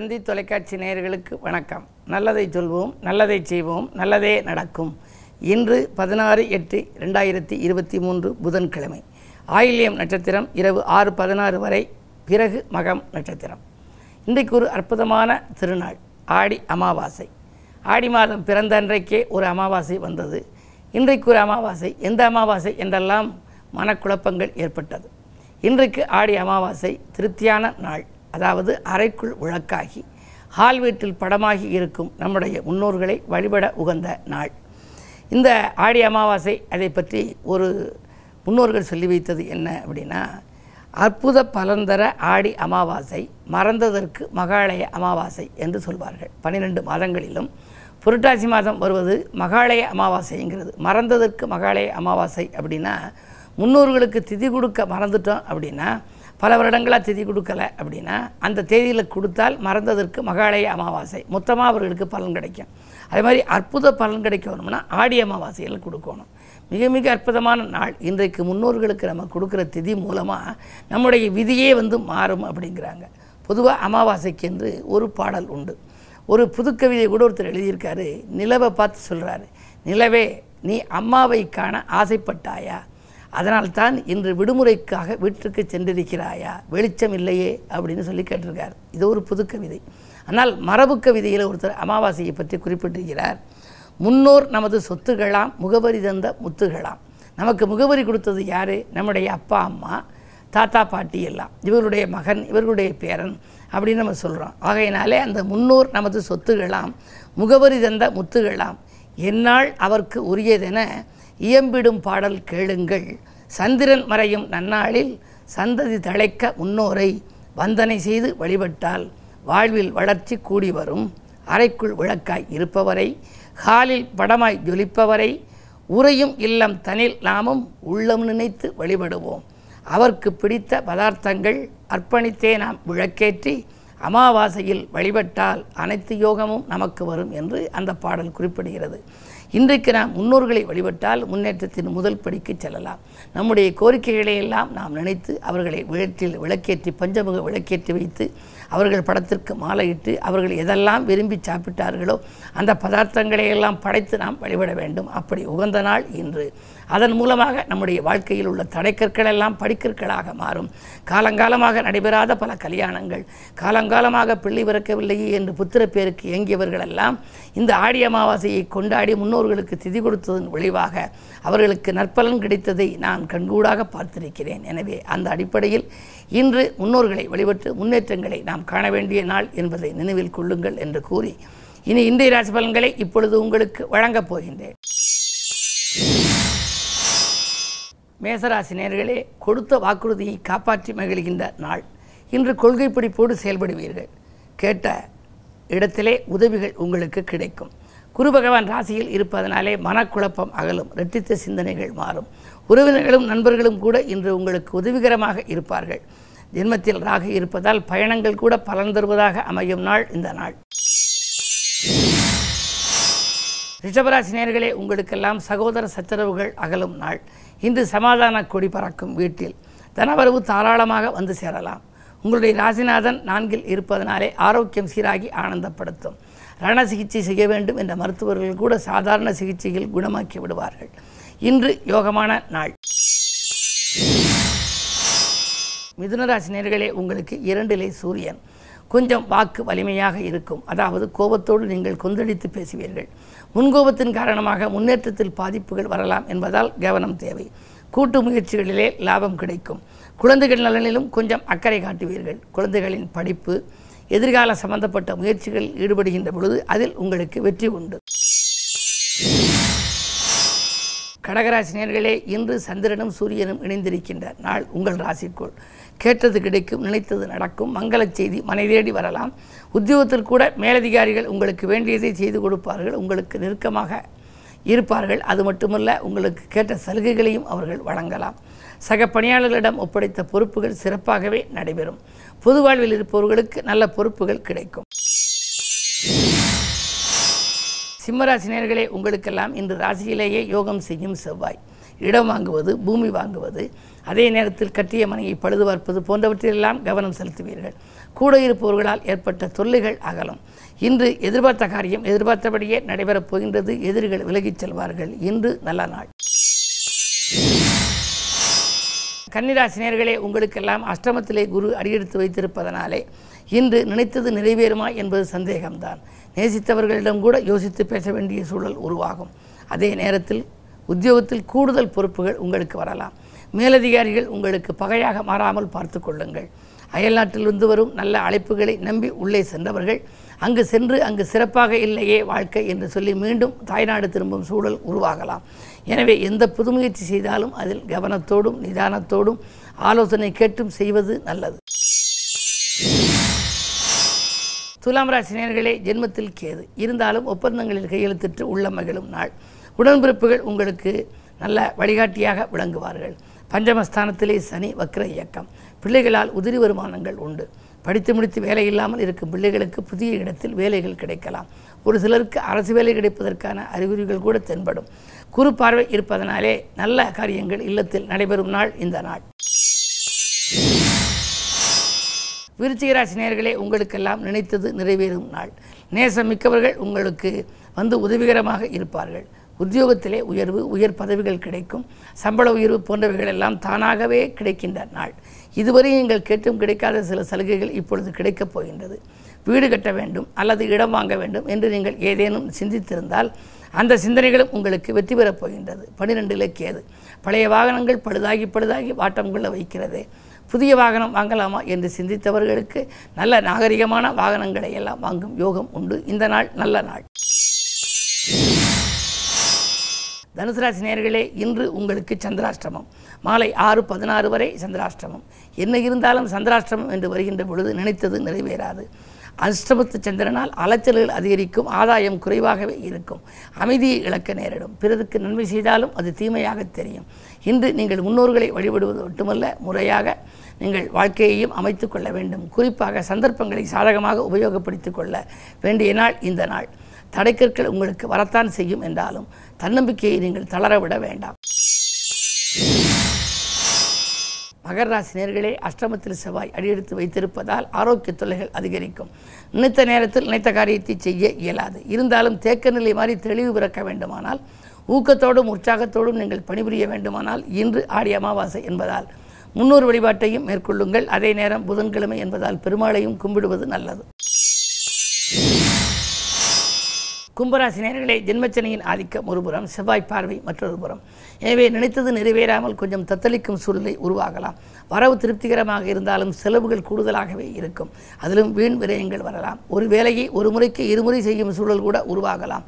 தந்தி தொலைக்காட்சி நேயர்களுக்கு வணக்கம். நல்லதை சொல்வோம் நல்லதை செய்வோம் நல்லதே நடக்கும். இன்று பதினாறு எட்டு ரெண்டாயிரத்தி இருபத்தி மூன்று புதன்கிழமை. ஆயில்யம் நட்சத்திரம் இரவு ஆறு பதினாறு வரை பிறகு மகம் நட்சத்திரம். இன்றைக்கு ஒரு அற்புதமான திருநாள் ஆடி அமாவாசை. ஆடி மாதம் பிறந்த அன்றைக்கே ஒரு அமாவாசை வந்தது. இன்றைக்கு ஒரு அமாவாசை எந்த அமாவாசை என்றெல்லாம் மனக்குழப்பங்கள் ஏற்பட்டது. இன்றைக்கு ஆடி அமாவாசை திருப்தியான நாள். அதாவது அறைக்குள் விளக்காகி ஹால் வீட்டில் படமாகி இருக்கும் நம்முடைய முன்னோர்களை வழிபட உகந்த நாள். இந்த ஆடி அமாவாசை அதை பற்றி ஒரு முன்னோர்கள் சொல்லி வைத்தது என்ன அப்படின்னா அற்புத பலந்தர ஆடி அமாவாசை மறந்ததற்கு மகாலய அமாவாசை என்று சொல்வார்கள். பன்னிரெண்டு மாதங்களிலும் புரட்டாசி மாதம் வருவது மகாலய அமாவாசைங்கிறது. மறந்ததற்கு மகாலய அமாவாசை அப்படின்னா முன்னோர்களுக்கு திதி கொடுக்க மறந்துட்டோம் அப்படின்னா பல வருடங்களாக திதி கொடுக்கல அப்படின்னா அந்த தேதியில் கொடுத்தால் மறந்ததற்கு மகாலய அமாவாசை. மொத்தமாக அவர்களுக்கு பலன் கிடைக்கும். அதே மாதிரி அற்புத பலன் கிடைக்கணும்னா ஆடி அமாவாசையில் கொடுக்கணும். மிக மிக அற்புதமான நாள். இன்றைக்கு முன்னோர்களுக்கு நம்ம கொடுக்குற திதி மூலமாக நம்முடைய விதியே வந்து மாறும் அப்படிங்கிறாங்க. பொதுவாக அமாவாசைக்கு என்று ஒரு பாடல் உண்டு. ஒரு புதுக்கவிதை கூட ஒருத்தர் எழுதியிருக்காரு. நிலவை பார்த்து சொல்கிறாரு நிலவே நீ அம்மாவை காண ஆசைப்பட்டாயா? அதனால்தான் இன்று விடுமுறைக்காக வீட்டிற்கு சென்றிருக்கிறாயா? வெளிச்சம் இல்லையே அப்படின்னு சொல்லி கேட்டிருக்கார். இது ஒரு புது கவிதை. ஆனால் மரபு கவிதையில் ஒருத்தர் அமாவாசையை பற்றி குறிப்பிட்டிருக்கிறார். முன்னோர் நமது சொத்துகளாம் முகவரி தந்த முத்துகளாம். நமக்கு முகவரி கொடுத்தது யார்? நம்முடைய அப்பா அம்மா தாத்தா பாட்டி எல்லாம். இவர்களுடைய மகன் இவர்களுடைய பேரன் அப்படின்னு நம்ம சொல்கிறோம் ஆகையினாலே அந்த முன்னோர் நமது சொத்துகளாம் முகவரி தந்த முத்துகளாம் என்னால் அவருக்கு உரியதென இயம்பிடும் பாடல் கேளுங்கள். சந்திரன் மறையும் நன்னாளில் சந்ததி தழைக்க முன்னோரை வந்தனை செய்து வழிபட்டால் வாழ்வில் வளர்ச்சி கூடி வரும். அறைக்குள் விளக்காய் இருப்பவரை ஹாலில் படமாய் ஜொலிப்பவரை உறையும் இல்லம் தனில் நாமும் உள்ளம் நினைத்து வழிபடுவோம். அவர்க்கு பிடித்த பதார்த்தங்கள் அர்ப்பணித்தே நாம் விளக்கேற்றி அமாவாசையில் வழிபட்டால் அனைத்து யோகமும் நமக்கு வரும் என்று அந்த பாடல் குறிப்பிடுகிறது. இன்றைக்கு நாம் முன்னோர்களை வழிபட்டால் முன்னேற்றத்தின் முதல் படிக்கு செல்லலாம். நம்முடைய கோரிக்கைகளை எல்லாம் நாம் நினைத்து அவர்களை விளக்கில் விளக்கேற்றி பஞ்சமுக விளக்கேற்றி வைத்து அவர்கள் படத்திற்கு மாலையிட்டு அவர்கள் எதெல்லாம் விரும்பி சாப்பிட்டார்களோ அந்த பதார்த்தங்களை எல்லாம் படைத்து நாம் வழிபட வேண்டும். அப்படி உகந்த நாள் இன்று. அதன் மூலமாக நம்முடைய வாழ்க்கையில் உள்ள தடைக்கற்கள் எல்லாம் படிக்கற்களாக மாறும். காலங்காலமாக நடைபெறாத பல கல்யாணங்கள் காலங்காலமாக பிள்ளை பிறக்கவில்லையே என்று புத்திர பேருக்கு இயங்கியவர்கள் எல்லாம் இந்த ஆடி அமாவாசையை கொண்டாடி முன்னோர்களுக்கு திதி கொடுத்ததன் விளைவாக அவர்களுக்கு நற்பலன் கிடைத்ததை நான் கண்கூடாக பார்த்திருக்கிறேன். எனவே அந்த அடிப்படையில் இன்று முன்னோர்களை வழிபட்டு முன்னேற்றங்களை நாம் காண வேண்டிய நாள் என்பதை நினைவில் கொள்ளுங்கள் என்று கூறி இனி இந்திய ராசி பலன்களை இப்பொழுது உங்களுக்கு வழங்கப் போகின்றேன். மேசராசி நேர்களே கொடுத்த வாக்குறுதியை காப்பாற்றி மகிழ்கின்ற நாள். இன்று கொள்கை பிடிப்போடு செயல்படுவீர்கள். கேட்ட இடத்திலே உதவிகள் உங்களுக்கு கிடைக்கும். குரு பகவான் ராசியில் இருப்பதனாலே மனக்குழப்பம் அகலும் இரட்டித்த சிந்தனைகள் மாறும். உறவினர்களும் நண்பர்களும் கூட இன்று உங்களுக்கு உதவிகரமாக இருப்பார்கள். ஜென்மத்தில் ராகு இருப்பதால் பயணங்கள் கூட பலன் தருவதாக அமையும் நாள் இந்த நாள். ரிஷபராசி நேர்களே உங்களுக்கெல்லாம் சகோதர சச்சரவுகள் அகலும் நாள். இன்று சமாதான கொடி பறக்கும் வீட்டில். தனவரவு தாராளமாக வந்து சேரலாம். உங்களுடைய ராசிநாதன் நான்கில் இருப்பதனாலே ஆரோக்கியம் சீராகி ஆனந்தப்படுத்தும். ரண சிகிச்சை செய்ய வேண்டும் என்ற மருத்துவர்கள் கூட சாதாரண சிகிச்சையில் குணமாக்கி விடுவார்கள். இன்று யோகமான நாள். மிதுனராசினியர்களே உங்களுக்கு இரண்டிலே சூரியன். கொஞ்சம் வாக்கு வலிமையாக இருக்கும். அதாவது கோபத்தோடு நீங்கள் கொந்தளித்து பேசுவீர்கள். முன்கோபத்தின் காரணமாக முன்னேற்றத்தில் பாதிப்புகள் வரலாம் என்பதால் கவனம் தேவை. கூட்டு முயற்சிகளிலே லாபம் கிடைக்கும். குழந்தைகள் நலனிலும் கொஞ்சம் அக்கறை காட்டுவீர்கள். குழந்தைகளின் படிப்பு எதிர்கால சம்பந்தப்பட்ட முயற்சிகளில் ஈடுபடுகின்ற பொழுது அதில் உங்களுக்கு வெற்றி உண்டு. கடகராசினியர்களே இன்று சந்திரனும் சூரியனும் இணைந்திருக்கின்ற நாள் உங்கள் ராசிக்குள். கேட்டது கிடைக்கும் நினைத்தது நடக்கும். மங்கள செய்தி மனை தேடி வரலாம். உத்தியோகத்தில் கூட மேலதிகாரிகள் உங்களுக்கு வேண்டியதை செய்து கொடுப்பார்கள். உங்களுக்கு நெருக்கமாக இருப்பார்கள். அது மட்டுமல்ல உங்களுக்கு கேட்ட சலுகைகளையும் அவர்கள் வழங்கலாம். சக பணியாளர்களிடம் ஒப்படைத்த பொறுப்புகள் சிறப்பாகவே நடைபெறும். பொது வாழ்வில் இருப்பவர்களுக்கு நல்ல பொறுப்புகள் கிடைக்கும். சிம்மராசினியர்களே உங்களுக்கெல்லாம் இன்று ராசியிலேயே யோகம் செய்யும் செவ்வாய். இடம் வாங்குவது பூமி வாங்குவது அதே நேரத்தில் கட்டிய மனையை பழுது பார்ப்பது போன்றவற்றிலெல்லாம் கவனம் செலுத்துவீர்கள். கூட இருப்பவர்களால் ஏற்பட்ட தொல்லைகள் அகலும். இன்று எதிர்பார்த்த காரியம் எதிர்பார்த்தபடியே நடைபெறப் போகின்றது. எதிரிகள் விலகிச் செல்வார்கள். இன்று நல்ல நாள். கன்னிராசினியர்களே உங்களுக்கெல்லாம் அஷ்டமத்திலே குரு அடியெடுத்து வைத்திருப்பதனாலே இன்று நினைத்தது நிறைவேறுமா என்பது சந்தேகம்தான். நேசித்தவர்களிடம் கூட யோசித்து பேச வேண்டிய சூழல் உருவாகும். அதே நேரத்தில் உத்தியோகத்தில் கூடுதல் பொறுப்புகள் உங்களுக்கு வரலாம். மேலதிகாரிகள் உங்களுக்கு பகையாக மாறாமல் பார்த்து கொள்ளுங்கள். அயல்நாட்டிலிருந்து வரும் நல்ல அழைப்புகளை நம்பி உள்ளே சென்றவர்கள் அங்கு சென்று அங்கு சிறப்பாக இல்லையே வாழ்க்கை என்று சொல்லி மீண்டும் தாய்நாடு திரும்பும் சூழல் உருவாகலாம். எனவே எந்த புது முயற்சி செய்தாலும் அதில் கவனத்தோடும் நிதானத்தோடும் ஆலோசனை கேட்டும் செய்வது நல்லது. துலாம் ராசி ஜென்மத்தில் கேது. இருந்தாலும் ஒப்பந்தங்களில் கையெழுத்திட்டு உள்ள மகிழும் நாள். உடன்பிறப்புகள் உங்களுக்கு நல்ல வழிகாட்டியாக விளங்குவார்கள். பஞ்சமஸ்தானத்திலே சனி வக்ர இயக்கம். பிள்ளைகளால் உதிரி வருமானங்கள் உண்டு. படித்து முடித்து வேலை இல்லாமல் இருக்கும் பிள்ளைகளுக்கு புதிய இடத்தில் வேலைகள் கிடைக்கலாம். ஒரு சிலருக்கு அரசு வேலை கிடைப்பதற்கான அறிகுறிகள் கூட தென்படும். குறு பார்வை இருப்பதனாலே நல்ல காரியங்கள் இல்லத்தில் நடைபெறும் நாள் இந்த நாள். விருச்சிகராசி நேர்களே உங்களுக்கெல்லாம் நினைத்தது நிறைவேறும் நாள். நேசம் மிக்கவர்கள் உங்களுக்கு வந்து உதவிகரமாக இருப்பார்கள். உத்தியோகத்திலே உயர்வு உயர் பதவிகள் கிடைக்கும். சம்பள உயர்வு போன்றவைகள் எல்லாம் தானாகவே கிடைக்கின்ற நாள். இதுவரை நீங்கள் கேட்டும் கிடைக்காத சில சலுகைகள் இப்பொழுது கிடைக்கப் போகின்றது. வீடு கட்ட வேண்டும் அல்லது இடம் வாங்க வேண்டும் என்று நீங்கள் ஏதேனும் சிந்தித்திருந்தால் அந்த சிந்தனைகளும் உங்களுக்கு வெற்றி பெறப் போகின்றது. பனிரெண்டு கேது பழைய வாகனங்கள் பழுதாகி பழுதாகி வாட்டம் கொள்ள வைக்கிறதே. புதிய வாகனம் வாங்கலாமா என்று சிந்தித்தவர்களுக்கு நல்ல நாகரிகமான வாகனங்களை எல்லாம் வாங்கும் யோகம் உண்டு. இந்த நாள் நல்ல நாள். தனுசு ராசி இன்று உங்களுக்கு சந்திராஷ்டமம். மாலை ஆறு பதினாறு வரை சந்திராஷ்டமம். என்ன இருந்தாலும் சந்திராஷ்டமம் என்று வருகின்ற பொழுது நினைத்தது நிறைவேறாது. அஷ்டமத்து சந்திரனால் அலைச்சல்கள் அதிகரிக்கும் ஆதாயம் குறைவாகவே இருக்கும். அமைதியை இழக்க நேரிடும். பிறருக்கு நன்மை செய்தாலும் அது தீமையாக தெரியும். இன்று நீங்கள் முன்னோர்களை வழிபடுவது மட்டுமல்ல முறையாக நீங்கள் வாழ்க்கையையும் அமைத்துக் கொள்ள வேண்டும். குறிப்பாக சந்தர்ப்பங்களை சாதகமாக உபயோகப்படுத்திக் கொள்ள வேண்டிய நாள் இந்த நாள். தடைக்கற்கள் உங்களுக்கு வரத்தான் செய்யும் என்றாலும் தன்னம்பிக்கையை நீங்கள் தளரவிட வேண்டாம். மகர ராசி நேர்களே அஷ்டமத்தில் செவ்வாய் அடியெடுத்து வைத்திருப்பதால் ஆரோக்கிய தொல்லைகள் அதிகரிக்கும். நினைத்த நேரத்தில் நினைத்த காரியத்தை செய்ய இயலாது. இருந்தாலும் தேக்க நிலை மாதிரி தெளிவு பிறக்க வேண்டுமானால் ஊக்கத்தோடும் உற்சாகத்தோடும் நீங்கள் பணிபுரிய வேண்டுமானால் இன்று ஆடி அமாவாசை என்பதால் முன்னூறு வழிபாட்டையும் மேற்கொள்ளுங்கள். அதே நேரம் புதன்கிழமை என்பதால் பெருமாளையும் கும்பிடுவது நல்லது. கும்பராசி நேர்களே ஜென்மச்சனையின் ஆதிக்கம் ஒருபுறம் செவ்வாய் பார்வை மற்றொரு புறம். எனவே நினைத்தது நிறைவேறாமல் கொஞ்சம் தத்தளிக்கும் சூழ்நிலை உருவாகலாம். வரவு திருப்திகரமாக இருந்தாலும் செலவுகள் கூடுதலாகவே இருக்கும். அதிலும் வீண் விரயங்கள் வரலாம். ஒரு வேலையை ஒரு முறைக்கு இருமுறை செய்யும் சூழல் கூட உருவாகலாம்.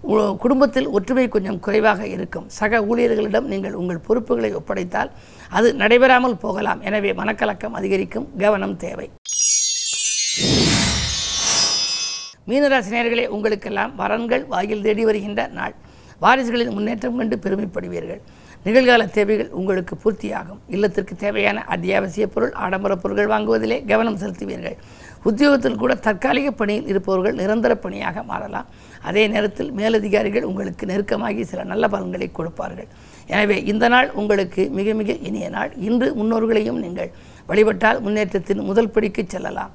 உ- குடும்பத்தில் ஒற்றுமை கொஞ்சம் குறைவாக இருக்கும். சக ஊழியர்களிடம் நீங்கள் உங்கள் பொறுப்புகளை ஒப்படைத்தால் அது நடைபெறாமல் போகலாம். எனவே மனக்கலக்கம் அதிகரிக்கும். கவனம் தேவை. மீனராசினியர்களே உங்களுக்கெல்லாம் வரன்கள் வாயில் தேடி வருகின்ற நாள். வாரிசுகளின் முன்னேற்றம் கண்டு பெருமைப்படுவீர்கள். நிகழ்கால தேவைகள் உங்களுக்கு பூர்த்தியாகும். இல்லத்திற்கு தேவையான அத்தியாவசிய பொருள் ஆடம்பர பொருட்கள் வாங்குவதிலே கவனம் செலுத்துவீர்கள். உத்தியோகத்தில் கூட தற்காலிக பணியில் இருப்பவர்கள் நிரந்தர பணியாக மாறலாம். அதே நேரத்தில் மேலதிகாரிகள் உங்களுக்கு நெருக்கமாகி சில நல்ல பலன்களை கொடுப்பார்கள். எனவே இந்த நாள் உங்களுக்கு மிக மிக இனிய நாள். இன்று முன்னோர்களையும் நீங்கள் வழிபட்டால் முன்னேற்றத்தின் முதல் படிக்கு செல்லலாம்.